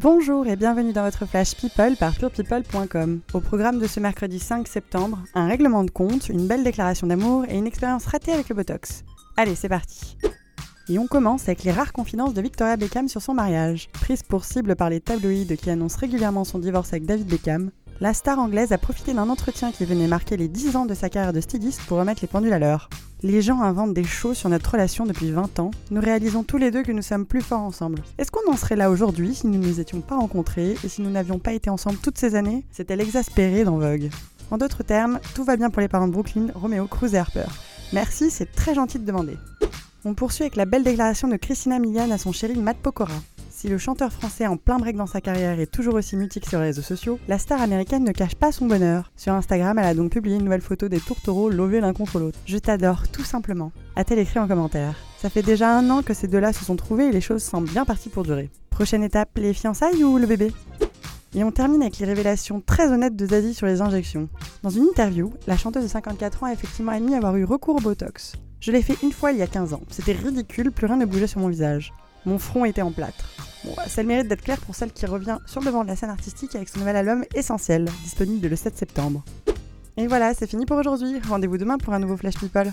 Bonjour et bienvenue dans votre Flash People par purepeople.com. Au programme de ce mercredi 5 septembre, un règlement de compte, une belle déclaration d'amour et une expérience ratée avec le Botox. Allez, c'est parti et on commence avec les rares confidences de Victoria Beckham sur son mariage. Prise pour cible par les tabloïds qui annoncent régulièrement son divorce avec David Beckham, la star anglaise a profité d'un entretien qui venait marquer les 10 ans de sa carrière de styliste pour remettre les pendules à l'heure. Les gens inventent des choses sur notre relation depuis 20 ans. Nous réalisons tous les deux que nous sommes plus forts ensemble. Est-ce qu'on en serait là aujourd'hui si nous ne nous étions pas rencontrés et si nous n'avions pas été ensemble toutes ces années? C'était l'exaspéré dans Vogue. En d'autres termes, tout va bien pour les parents de Brooklyn, Romeo, Cruz et Harper. Merci, c'est très gentil de demander. On poursuit avec la belle déclaration de Christina Milian à son chéri Matt Pokora. Si le chanteur français en plein break dans sa carrière est toujours aussi mutique sur les réseaux sociaux, la star américaine ne cache pas son bonheur. Sur Instagram, elle a donc publié une nouvelle photo des tourtereaux lovés l'un contre l'autre. Je t'adore, tout simplement. A-t-elle écrit en commentaire Ça fait déjà un an que ces deux-là se sont trouvés et les choses semblent bien parties pour durer. Prochaine étape, les fiançailles ou le bébé? Et on termine avec les révélations très honnêtes de Zazie sur les injections. Dans une interview, la chanteuse de 54 ans a effectivement admis avoir eu recours au Botox. Je l'ai fait une fois il y a 15 ans. C'était ridicule, plus rien ne bougeait sur mon visage. Mon front était en plâtre. Bon, ça le mérite d'être clair pour celle qui revient sur le devant de la scène artistique avec son nouvel album Essentiel, disponible le 7 septembre. Et voilà, c'est fini pour aujourd'hui. Rendez-vous demain pour un nouveau Flash People.